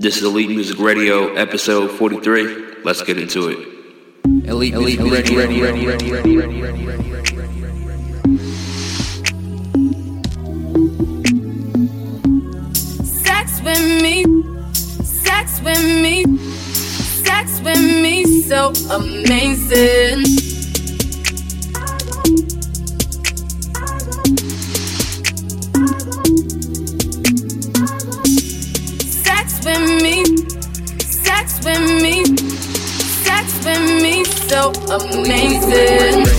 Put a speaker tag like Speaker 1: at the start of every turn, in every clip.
Speaker 1: This is Elite Music Radio, episode 43. Let's get into it.
Speaker 2: Elite, Elite Music Radio. Radio, Radio, Radio
Speaker 3: Sex with me, sex with me, sex with me, so amazing. amazing.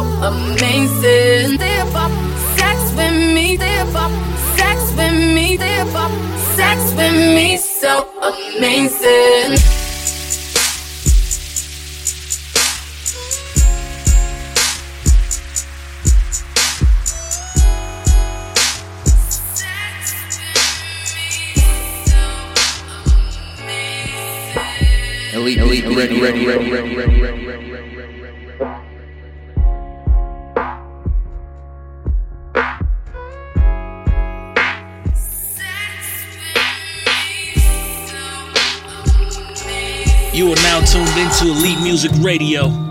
Speaker 3: so amazing. Step up, sex with me. Step up, sex with me. Step up, sex with me. So amazing.
Speaker 2: Elite, elite, ready, ready, ready, ready, ready.
Speaker 4: to Elite Music Radio.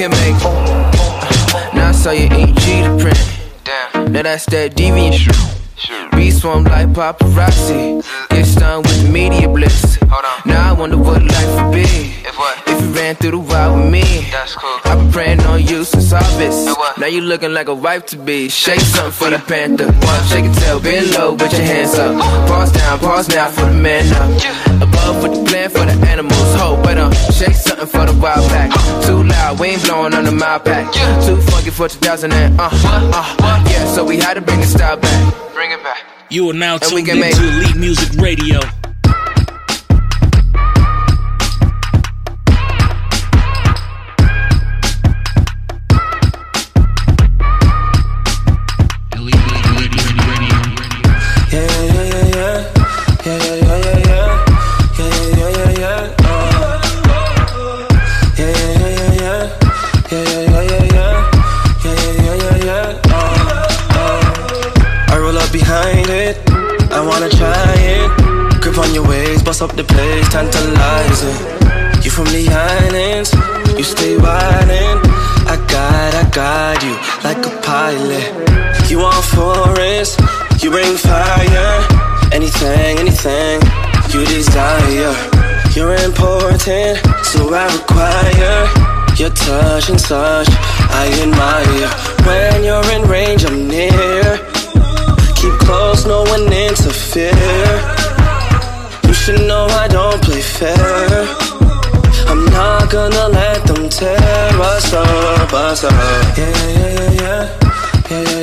Speaker 5: Can make. Now I saw your EG to print. Damn. Now that's that deviant shit. Be swarm like paparazzi. Get stung with the media blitz. Now I wonder what life would be. If what? If you ran through the wild with me. That's cool. I've been praying on you since August. Now you looking like a wife to be. Shake something for the panther. One, shake it, tail, bend low, put your hands up. Pause down, pause now for the man up. Above with the plan for the animals. Hope, but um, shake something for the wild pack. Too loud, we ain't blowing on the mile pack. Too funky for 2000 and uh, uh, yeah. So we had to bring the style back. Bring it back.
Speaker 4: You are now tuned into Elite Music Radio.
Speaker 6: Up the place, tantalizing. You from the islands, you stay wildin'. I guide, I guide you like a pilot. You want forest, you bring fire. Anything, anything you desire. You're important, so I require your touch and such. I admire when you're in range, I'm near. Keep close, no one interfere you know I don't play fair. I'm not gonna let them tear us up, us up. Yeah, yeah, yeah, yeah, yeah, yeah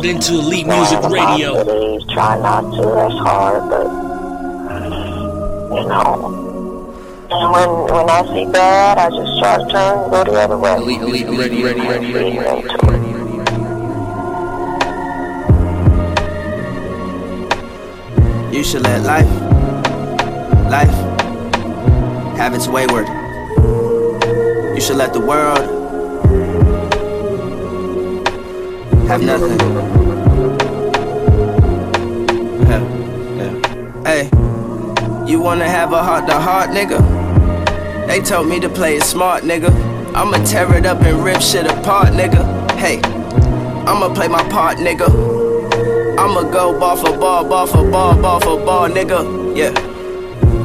Speaker 4: tuned into Elite Music Radio.
Speaker 7: Try not to, that's hard, but, you know. And when, when I see bad, I just try to turn go the other way.
Speaker 8: Elite, elite, ready, ready, ready, ready, ready, ready.
Speaker 5: You should let life, life, have its wayward. You should let the world have nothing. Hey, you wanna have a heart to heart, nigga? They told me to play it smart, nigga. I'ma tear it up and rip shit apart, nigga. Hey, I'ma play my part, nigga. I'ma go ball for ball, ball for ball, ball for ball, nigga. Yeah.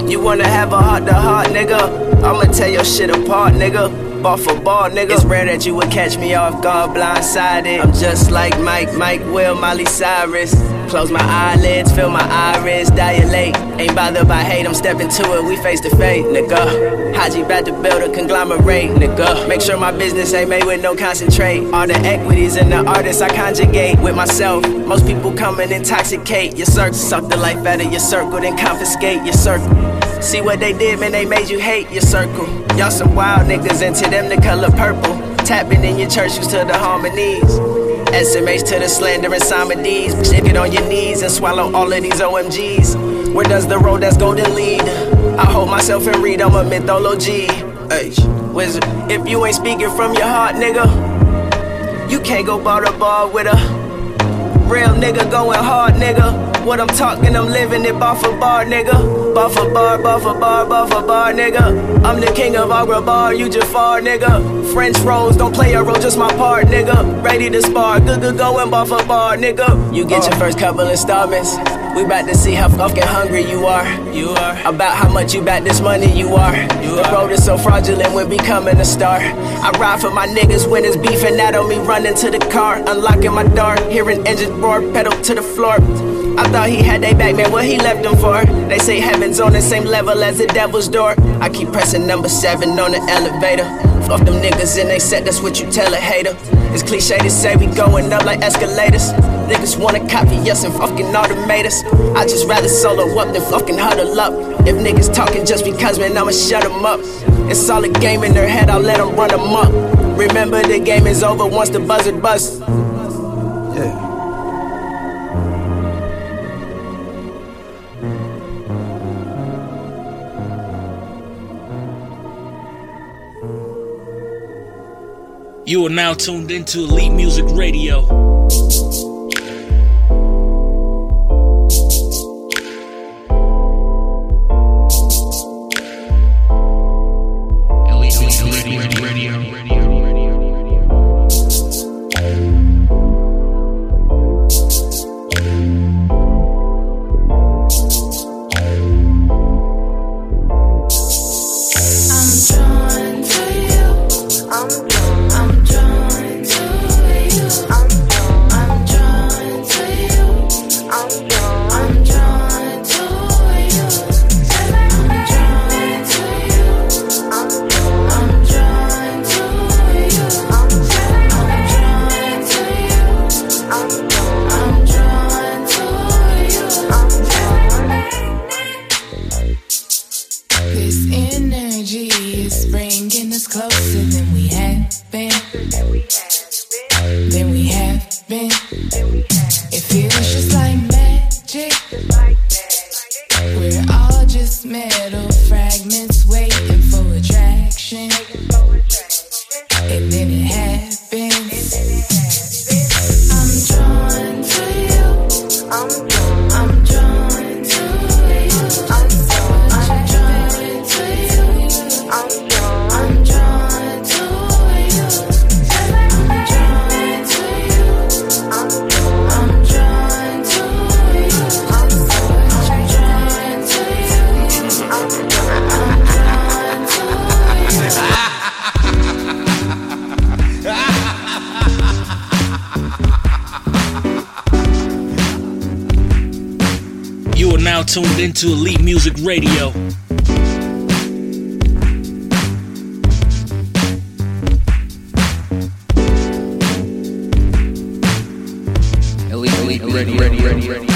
Speaker 5: You wanna have a heart to heart, nigga? I'ma tear your shit apart, nigga ball for ball, nigga. It's rare that you would catch me off guard blindsided. I'm just like Mike, Mike Will, Miley Cyrus. Close my eyelids, feel my iris dilate. Ain't bothered by hate, I'm stepping to it, we face to face, nigga. Haji about to build a conglomerate, nigga. Make sure my business ain't made with no concentrate. All the equities and the artists I conjugate with myself. Most people come and intoxicate your circle. Suck the life out of your circle, then confiscate your circle. See what they did, man, they made you hate your circle. Y'all some wild niggas, into them the color purple. Tapping in your church used to the harmonies. SMH to the slander and Simon D's. Stick it on your knees and swallow all of these OMGs. Where does the road that's golden lead? I hold myself and read, I'm a mythology. H, wizard. If you ain't speaking from your heart, nigga, you can't go bar to bar with a real nigga going hard, nigga. What I'm talking, I'm living it bar for bar, nigga. Bar for bar, bar for bar, bar for bar, nigga. I'm the king of Agrabah, you Jafar, nigga. French rolls, don't play a role, just my part, nigga. Ready to spar, good, good going bar for bar, nigga. You get your first couple installments. We about to see how fucking hungry you are. You are. About how much you bet this money you are. You the road is so fraudulent when becoming a star. I ride for my niggas when it's beefing out on me running to the car. Unlocking my door, hearing engines roar, pedal to the floor. I thought he had they back, man, what he left them for? They say heaven's on the same level as the devil's door. I keep pressing number seven on the elevator. Fuck them niggas and they said that's what you tell a hater. It's cliche to say we going up like escalators. Niggas wanna copy us and fucking automate us. I just rather solo up than fucking huddle up. If niggas talking just because, man, I'ma shut them up. It's all a game in their head, I'll let them run them up. Remember, the game is over once the buzzer busts.
Speaker 9: You are now tuned into Elite Music Radio. Tuned into Elite Music Radio.
Speaker 2: Elite, elite, elite, ready, ready, ready.
Speaker 10: pretend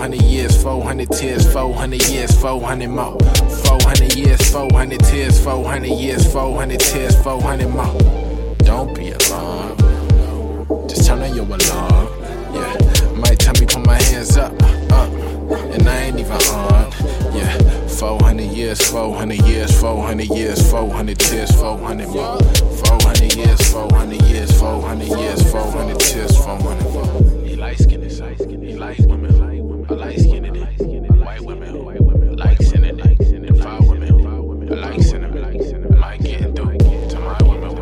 Speaker 11: 400 years, 400 tears, 400 years, 400 more. 400 years, 400 tears, 400 years, 400 tears, 400 more. Don't be alarmed. Just turn on your alarm. Yeah, might tell me put my hands up, up, and I ain't even on. Yeah, 400 years, 400 years, 400 years, 400 tears, 400 more. 400 years, 400 years, 400 years, 400 tears, 400 more. He light skinned, he light women, I light skinned, white women, like sinning, and five women, I like sinning, am I getting through to my women,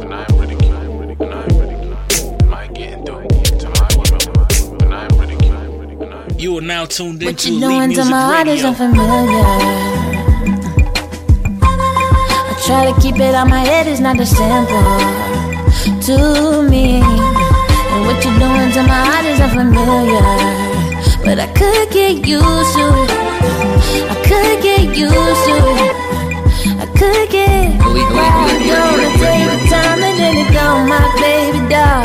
Speaker 11: and I am ridiculed, and I am ridiculed, am I getting through to my women, and I am ridiculed, and I am
Speaker 12: You are now tuned
Speaker 13: What
Speaker 12: into
Speaker 13: you
Speaker 12: Elite
Speaker 13: doing to
Speaker 12: Music
Speaker 13: my heart is unfamiliar. I try to keep it out my head, it's not as simple to me. And what you doing to my heart is unfamiliar. But I could get used to it. I could get used to it. I could get
Speaker 2: Elite, elite,
Speaker 13: Why
Speaker 2: elite,
Speaker 13: don't
Speaker 2: elite,
Speaker 13: it take the time and then it go, my baby doll?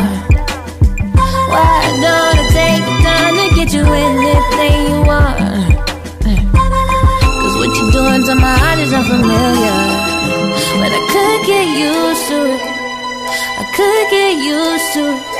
Speaker 13: Why don't it take the time to get you anything you want? Cause what you're doing to my heart is unfamiliar. But I could get used to it. I could get used to it.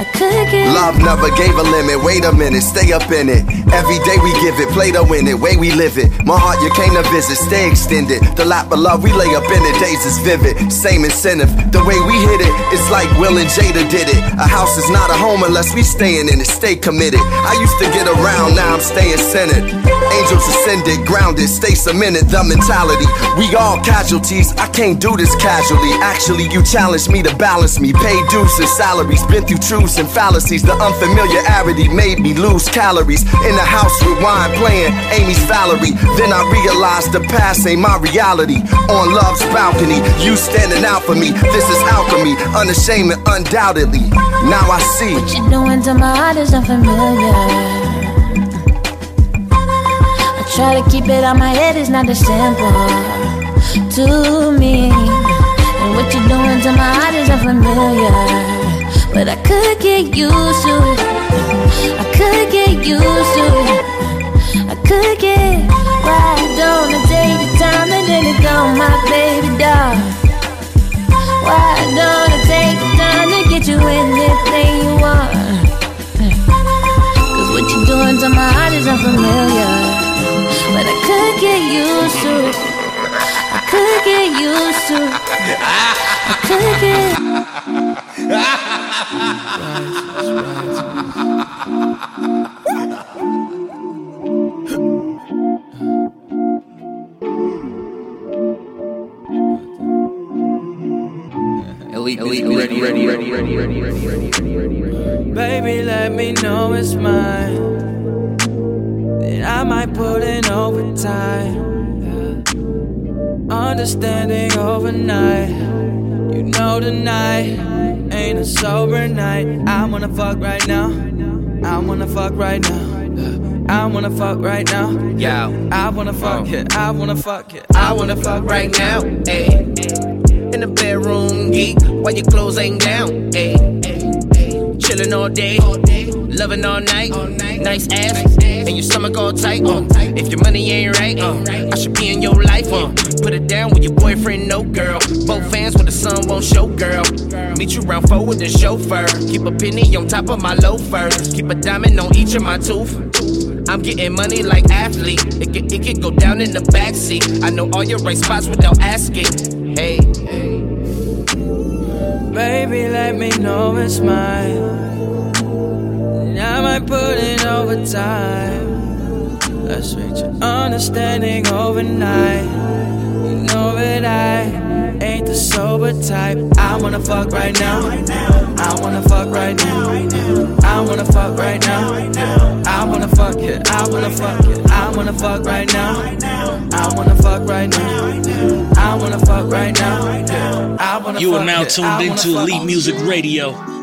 Speaker 14: Love never gave a limit. Wait a minute, stay up in it. Every day we give it, play to win it, way we live it. My heart you came to visit, stay extended. The lap of love we lay up in it, days is vivid. Same incentive. The way we hit it, it's like Will and Jada did it. A house is not a home unless we staying in it, stay committed. I used to get around, now I'm staying centered. Angels ascended, grounded, stay cemented. The mentality, we all casualties. I can't do this casually. Actually, you challenged me to balance me. Pay dues and salaries, been through truths and fallacies. The unfamiliarity made me lose calories. In the house with wine playing Amy's Valerie. Then I realized the past ain't my reality. On love's balcony, you standing out for me. This is alchemy, unashamed and undoubtedly. Now I see.
Speaker 13: What you doing to my heart is unfamiliar. I try to keep it out my head, it's not as simple to me. And what you doing to my heart is unfamiliar. But I could get used to it. I could get used to it. I could get. Why don't it take the time and then it go, my baby doll? Why don't it take the time to get you anything you want? Cause what you're doing to my heart is unfamiliar. But I could get used to it. I could get used to it. I could get.
Speaker 15: Baby, let me know it's mine. Then I might put in overtime. Yeah. Understanding overnight. You know tonight ain't a sober night. I wanna fuck right now. I wanna fuck right now. I wanna fuck right now.
Speaker 2: Yo.
Speaker 15: I wanna fuck,
Speaker 2: Oh.
Speaker 15: yeah. I wanna fuck, yeah.
Speaker 1: I wanna fuck right now, ayy. In the bedroom, geek, while your clothes ain't down, ayy. Chillin' all day, loving all night. Nice ass, and your stomach all tight. Uh. If your money ain't right, uh, I should be in your life. Uh. Put it down with your boyfriend, no girl. Both fans when the sun won't show, girl. Meet you round four with the chauffeur. Keep a penny on top of my loafers. Keep a diamond on each of my tooth. I'm getting money like athlete. It can, it can go down in the backseat. I know all your right spots without asking. Hey.
Speaker 15: Baby, let me know it's mine. I might put in overtime. Let's reach an understanding overnight. You know that I ain't the sober type. I wanna fuck right now. I wanna fuck right now. I wanna fuck right now. I wanna fuck it. I wanna fuck it. I wanna fuck right now. I wanna fuck right now. I wanna fuck right now.
Speaker 9: You are now tuned into Elite Music Radio.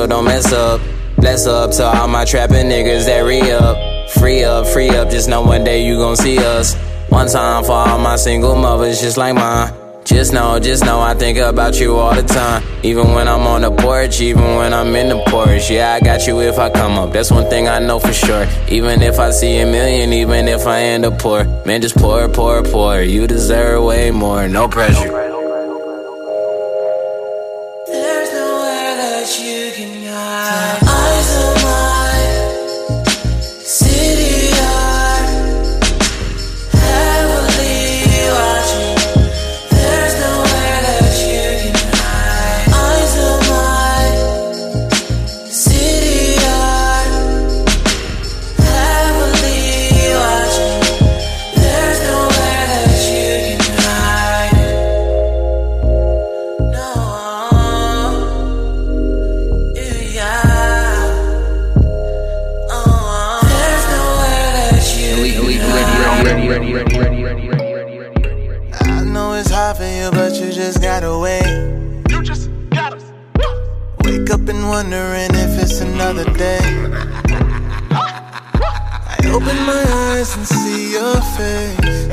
Speaker 16: So don't
Speaker 17: mess up. Bless up to all my trapping niggas that re up. Free up, free up, just know one day you gon' see us. One time for all my single mothers, just like mine. Just know, just know I think about you all the time. Even when I'm on the porch, even when I'm in the porch. Yeah, I got you if I come up. That's one thing I know for sure. Even if I see a million, even if I end up poor. Man, just pour, pour, pour. You deserve way more, no pressure.
Speaker 18: Wondering if it's another day. I open my eyes and see your face.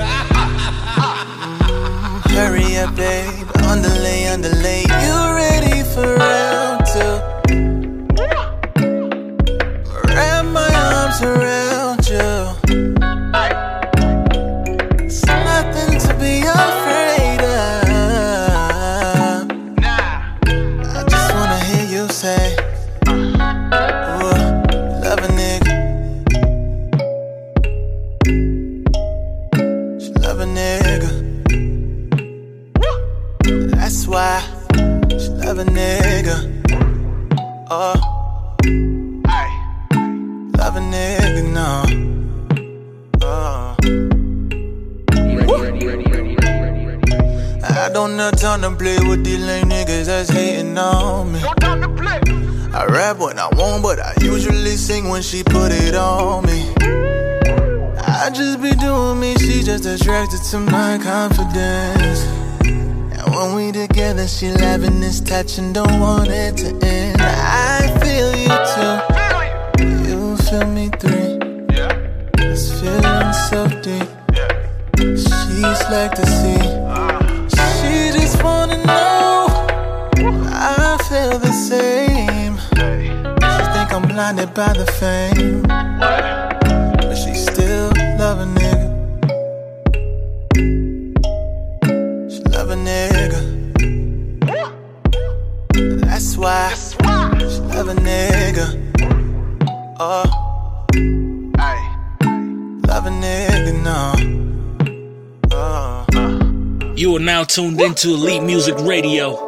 Speaker 18: Mm, hurry up, babe. Underlay, underlay. You ready for round
Speaker 19: Have time to play with these lame niggas that's hating on me. No time to play. I rap when I want, but I usually sing when she put it on me. I just be doing me, she just attracted to my confidence. And when we together, she laughing, this touching, don't want it to end. I feel you too, you feel me three. Yeah. This feeling so deep. Yeah. She's like the sea. Uh-huh. Wanna know I feel the same. She think I'm blinded by the fame, but she still love a nigga. She love a nigga. That's why she love a nigga. Oh,
Speaker 20: are now tuned into Elite Music Radio.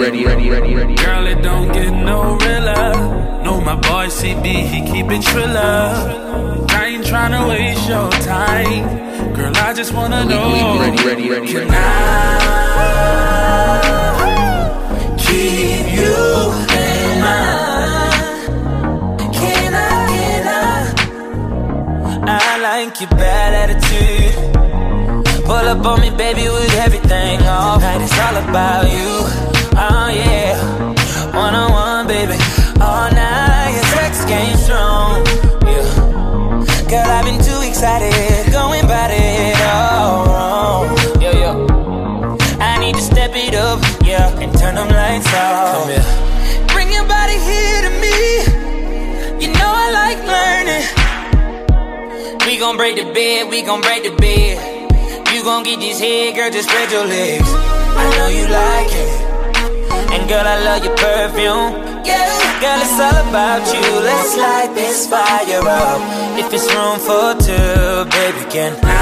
Speaker 2: Ready, ready, ready, ready.
Speaker 19: Girl, it
Speaker 21: don't get no realer. Know my boy CB, he keep it triller. I ain't tryna waste your time. Girl, I just wanna know.
Speaker 2: ready, ready, ready,
Speaker 21: Can. I keep you in mind?
Speaker 19: Can I, can I? I like your bad attitude. Pull up on me, baby, with everything off. Night it's all about you. Oh yeah, one on one, baby. All night, your sex game strong. Yeah, girl, I've been too excited, going about it all wrong. Yo, yo, I need to step it up, yeah, and turn them lights off. Come here. Bring your body here to me. You know I like learning. We gon' break the bed, we gon' break the bed. You gon' get this head, girl, just spread your legs. I know you like it. And girl, I love your perfume. Yeah, girl, it's all about you. Let's light this fire up. If it's room for two, baby, can I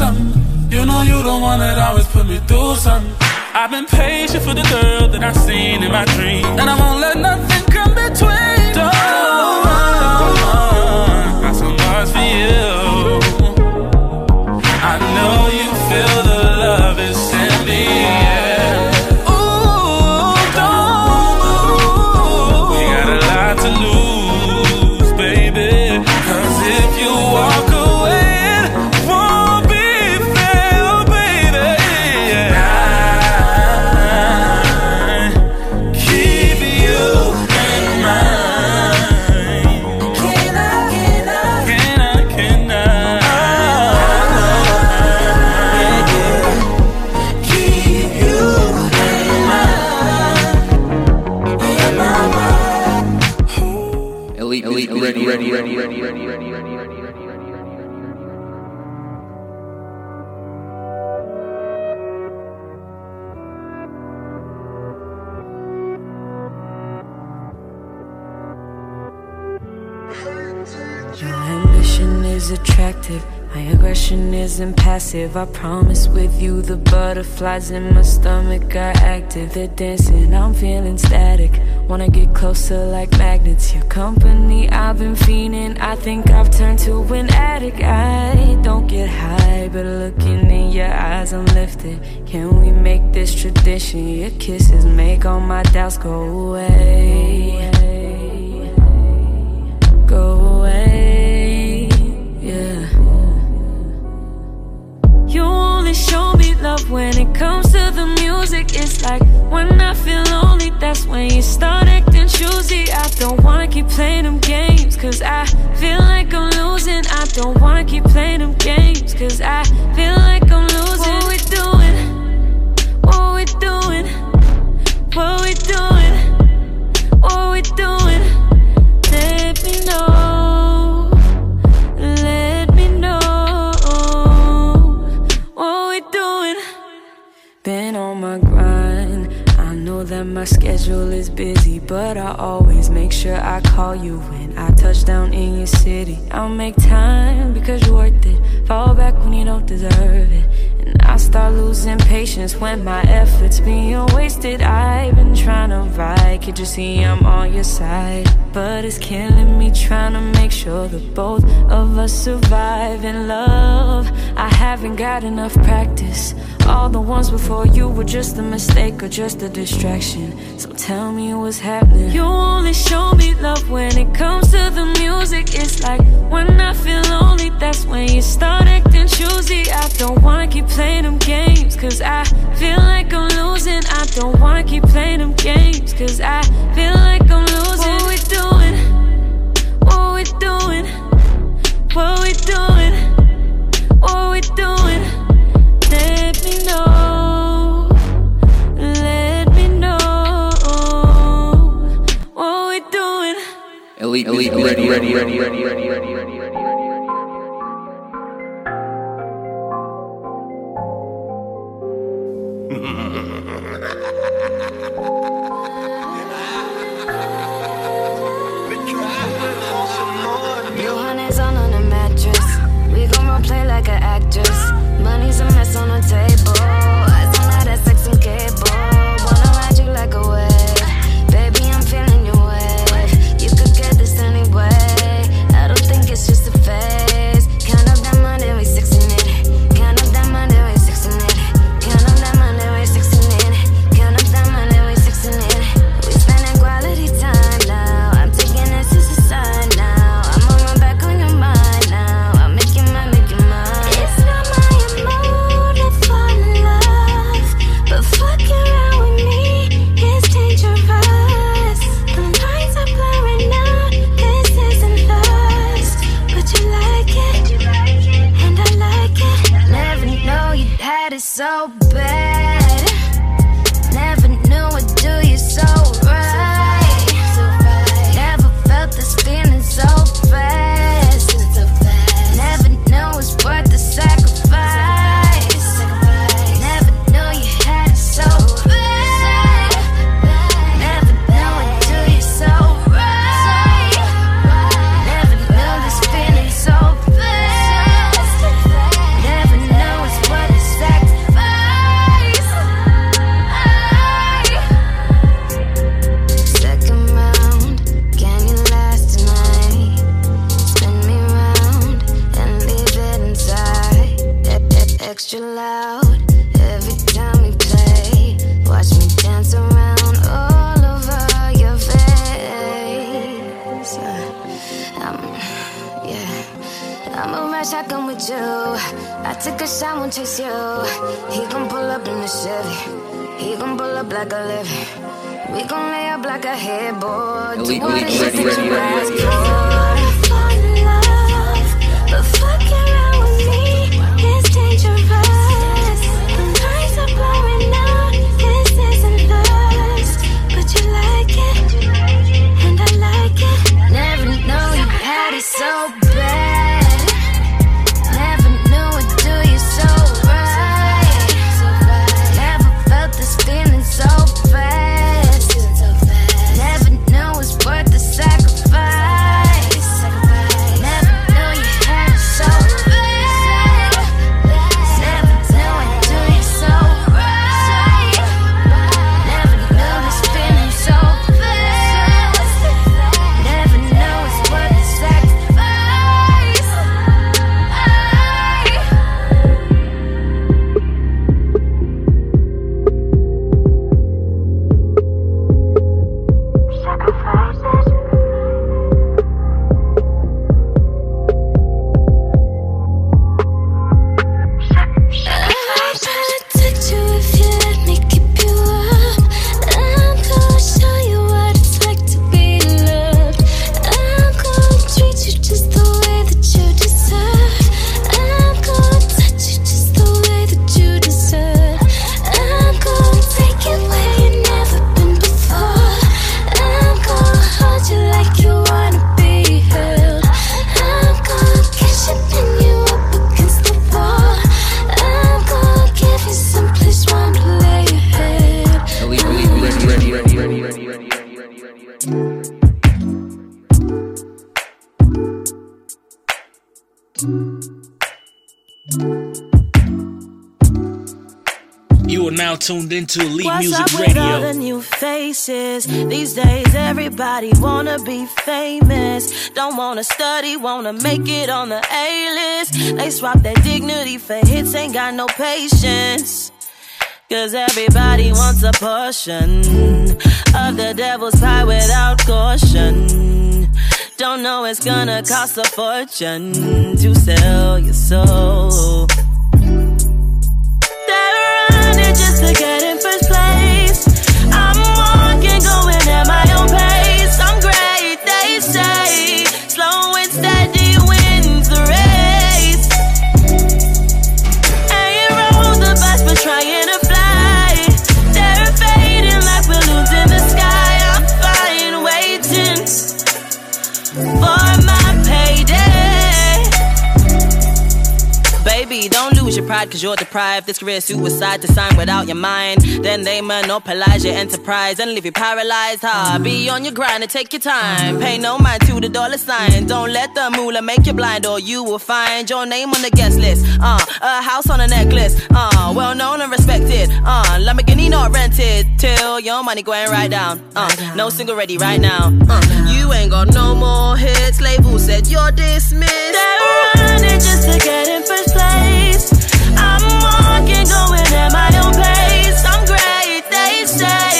Speaker 21: something. You know you the one that always put me through something. I've been patient for the girl that I've seen in my dream, and I won't let nothing come between. Don't
Speaker 22: isn't passive. I promise with you the butterflies in my stomach are active. They're dancing, I'm feeling static. Wanna get closer like magnets. Your company, I've been fiending. I think I've turned to an addict. I don't get high, but looking in your eyes, I'm lifted. Can we make this tradition? Your kisses make all my doubts go away. Go away, show me love when it comes to the music. It's like when I feel lonely, that's when you start acting choosy. I don't wanna keep playing them games, cause I feel like I'm losing. I don't wanna keep playing them games, cause I feel like I'm losing. What we doing? My schedule is busy, but I always make sure I call you when I touch down in your city. I'll make time because you're worth it. Fall back when you don't deserve it. I start losing patience when my efforts being wasted. I've been trying to ride, can't you see I'm on your side? But it's killing me trying to make sure that both of us survive in love. I haven't got enough practice. All the ones before you were just a mistake or just a distraction. So tell me what's happening. You only show me love when it comes to the music. It's like when I feel lonely, that's when you start acting choosy. I don't wanna keep playing them games, cause I feel like I'm losing. I don't wanna keep playing them games, cause I feel like I'm losing. What we doing? What we doing? What we doing? What we doing? Let me know. Let me know. What we doing?
Speaker 8: Elite, elite, ready, ready, ready, ready, ready, ready, ready.
Speaker 4: tuned into Elite
Speaker 23: What's
Speaker 4: Music
Speaker 23: up with All the new faces these days, everybody wanna be famous. Don't wanna study, wanna make it on the A list. They swap their dignity for hits, ain't got no patience. Cause everybody wants a portion of the devil's pie without caution. Don't know it's gonna cost a fortune to sell your soul. together. your pride cause you're deprived. This career suicide to sign without your mind. Then they monopolize your enterprise and leave you paralyzed. Ha, be on your grind and take your time. Pay no mind to the dollar sign. Don't let the moolah make you blind or you will find your name on the guest list. Uh, a house on a necklace. Uh, well known and respected. Uh, Lamborghini not rented till your money going right down. Uh, no single ready right now. Uh, you ain't got no more hits. Label said you're dismissed. They're running just to get in first place. I'm walking, going at my own pace. I'm great, they say.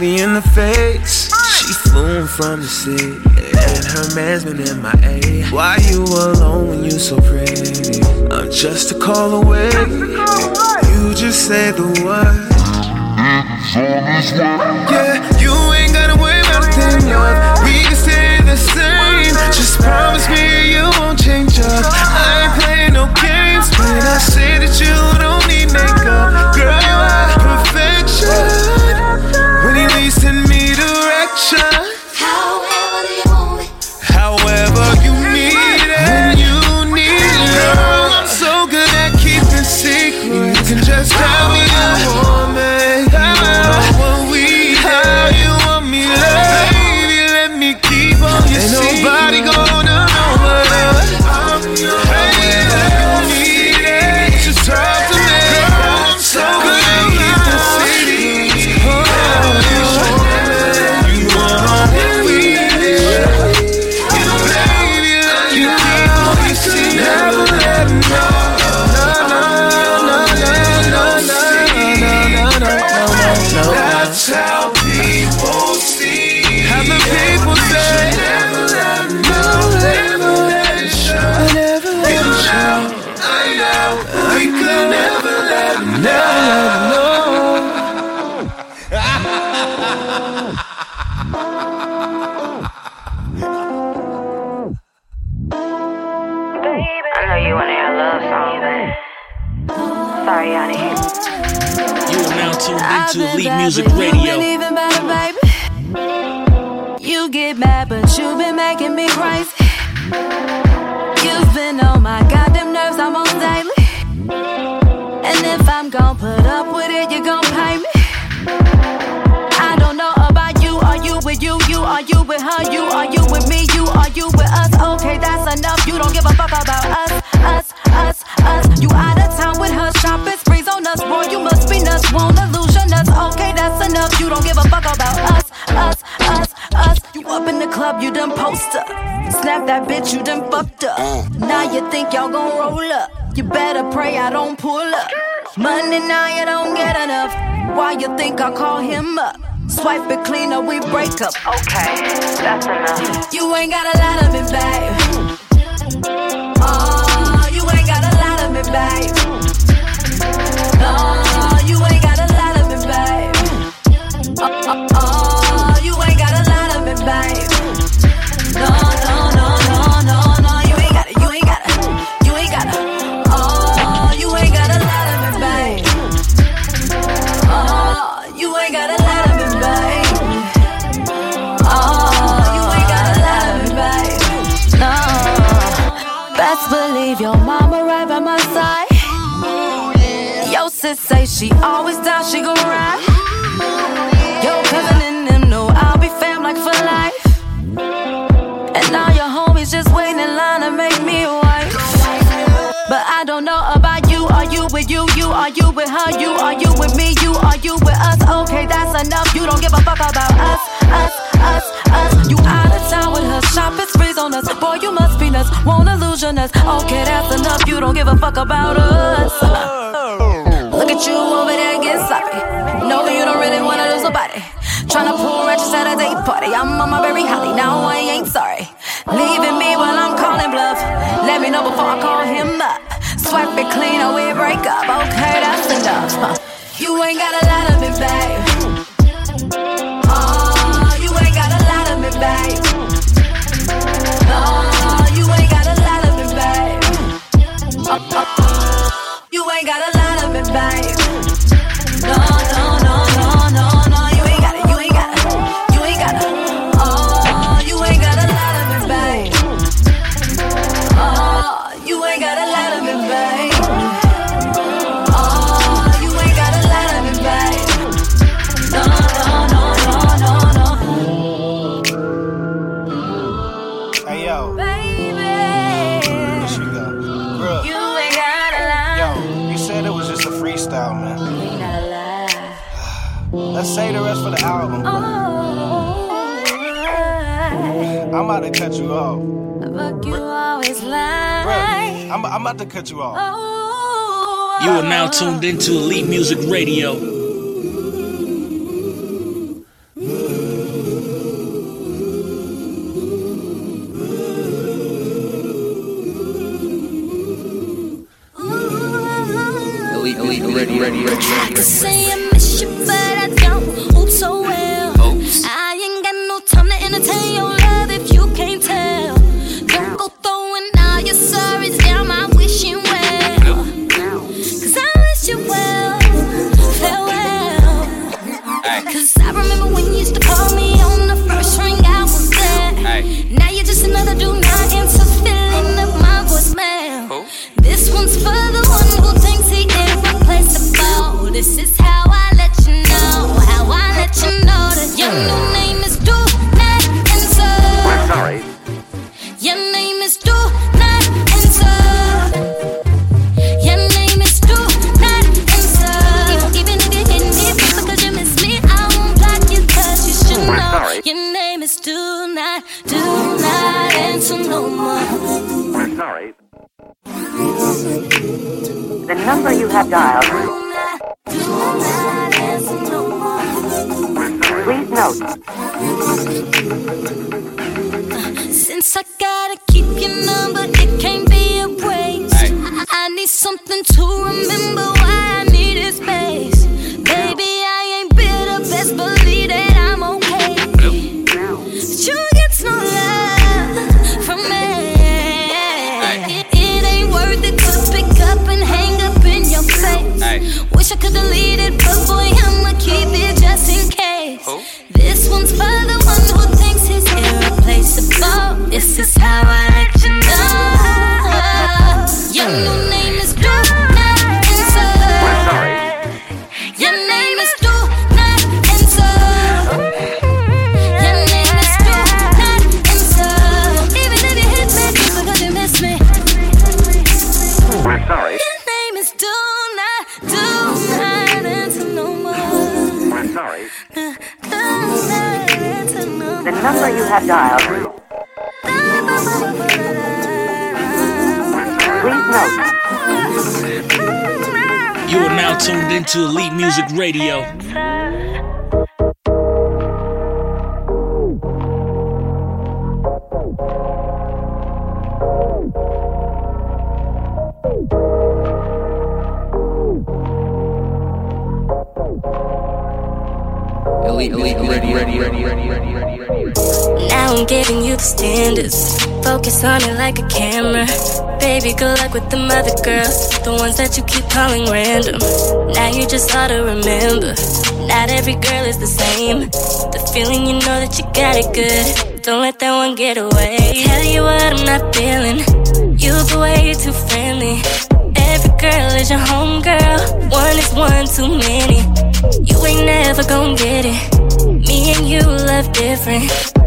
Speaker 24: She
Speaker 18: carrying the face. She flew in from the sea, and her man's been in my A. Why you alone when you so pretty? I'm just a call away. You just say the word. Yeah, you ain't gotta worry about a thing. We can stay the same. Just promise me you won't change up.
Speaker 12: Music Radio.
Speaker 8: even better, baby. You get mad, but you've been making me crazy. You've been on my goddamn nerves almost daily. And if I'm gon' put up with it, you gon' pay me. I don't know about you. Are you with you? You are you with her? You are you with me? You are you with us? Okay, that's enough. You don't give a fuck about us, us, us, us. You out of town with her shopping sprees on us, boy. You must be nuts. Won't illusion us. Okay, that's enough. You don't give a fuck about us, us, us, us. You up in the club, you done post up. Snap that bitch, you done fucked up. Uh. Now you think y'all gon' roll up. You better pray I don't pull up. Monday now you don't get enough. Why you think I call him up? Swipe it clean or we break up.
Speaker 25: Okay, that's enough.
Speaker 8: You ain't got a lot of me, babe. Oh, you ain't got a lot of me, babe. Always down, she gon' ride. Yo, cousin and them know I'll be fam like for life. And now your homies just waiting in line to make me a wife. But I don't know about you. Are you with you? You are you with her? You are you with me? You are you with us? Okay, that's enough. You don't give a fuck about us, us, us, us. You out of town with her shopping sprees on us. Boy, you must be nuts. Won't illusion us. Okay, that's enough. You don't give a fuck about us. Look at you over there getting sloppy. No, you don't really wanna lose nobody. Tryna pull ratchets at a date party. I'm on my very holly. Now I ain't sorry. Leaving me while I'm calling bluff. Let me know before I call him up. Swipe it clean or we break up. Okay, that's enough. You ain't got a lot of me, babe. Oh, you ain't got a lot of me, babe. No, you ain't got a lot of me, babe. Oh, oh, oh. You ain't got a lot
Speaker 5: Let's say the rest for the album. I'm about to cut you off.
Speaker 10: Fuck you always
Speaker 5: Bruh,
Speaker 10: lie.
Speaker 5: I'm, I'm about to cut you off.
Speaker 4: You are now tuned into Elite Music Radio.
Speaker 8: Elite, elite, ready, ready, ready,
Speaker 10: I
Speaker 8: ready.
Speaker 26: Please note.
Speaker 10: You
Speaker 4: are now tuned into Elite Music Radio.
Speaker 10: Standards. Focus on it like a camera. Baby, good luck with them other girls. The ones that you keep calling random. Now you just ought to remember. Not every girl is the same. The feeling you know that you got it good. Don't let that one get away. Tell you what I'm not feeling. You've been way you're too friendly. Every girl is your homegirl. One is one too many. You ain't never gonna get it. Me and you love different.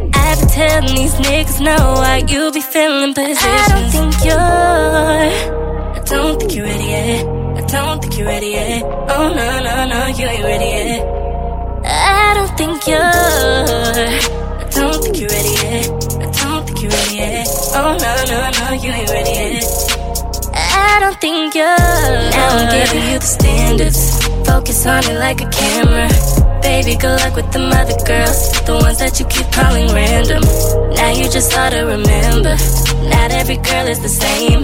Speaker 10: Telling these niggas no why you be feeling positions. I don't think you're. I don't think you're ready yet. I don't think you're ready yet. Oh no no no, you ain't ready yet. I don't think you're. I don't think you're ready yet. I don't think you're ready yet. Oh no no no, you ain't ready yet. I don't think you're. Now I'm giving you the standards. Focus on it like a camera. Baby, good luck with them other girls. The ones that you keep calling random. Now you just ought to remember. Not every girl is the same.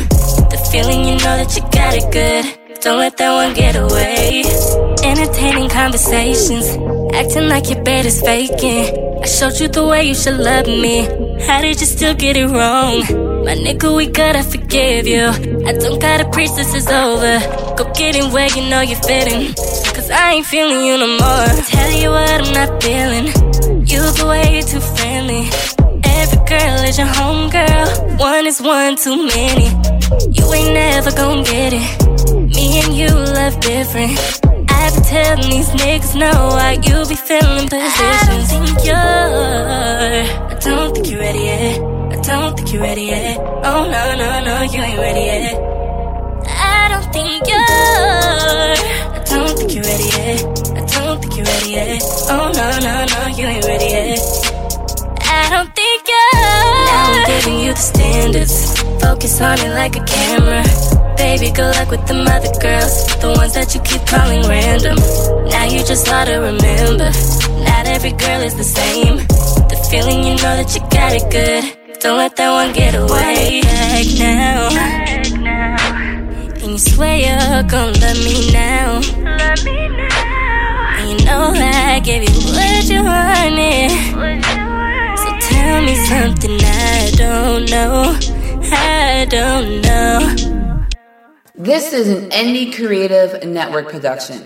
Speaker 10: The feeling you know that you got it good. Don't let that one get away. Entertaining conversations. Acting like your bed is faking. I showed you the way you should love me. How did you still get it wrong? My nigga, we gotta forgive you. I don't gotta preach this is over. Go get it where you know you're fitting. Cause I ain't feeling you no more. Tell you what I'm not feeling. You've been way too friendly. Every girl is your homegirl. One is one too many. You ain't never gonna get it. Me and you love different. I've been telling these niggas no why you be feeling positions. I don't think you're. I don't think you're ready yet. I don't think you're ready yet. Oh no no no, you ain't ready yet. I don't think you're. Don't think you're ready yet. I don't think you're ready yet. Oh no, no, no, you ain't ready yet. I don't think you're. Now I'm giving you the standards. Focus on it like a camera. Baby, good luck with the other girls, the ones that you keep calling random. Now you just oughta remember, not every girl is the same. The feeling you know that you got it good. Don't let that one get away. Back now. And you swear you're gonna love me now. And you know I gave you what you wanted. So tell me something I don't know. I don't know.
Speaker 27: This is an Indie Creative Network production.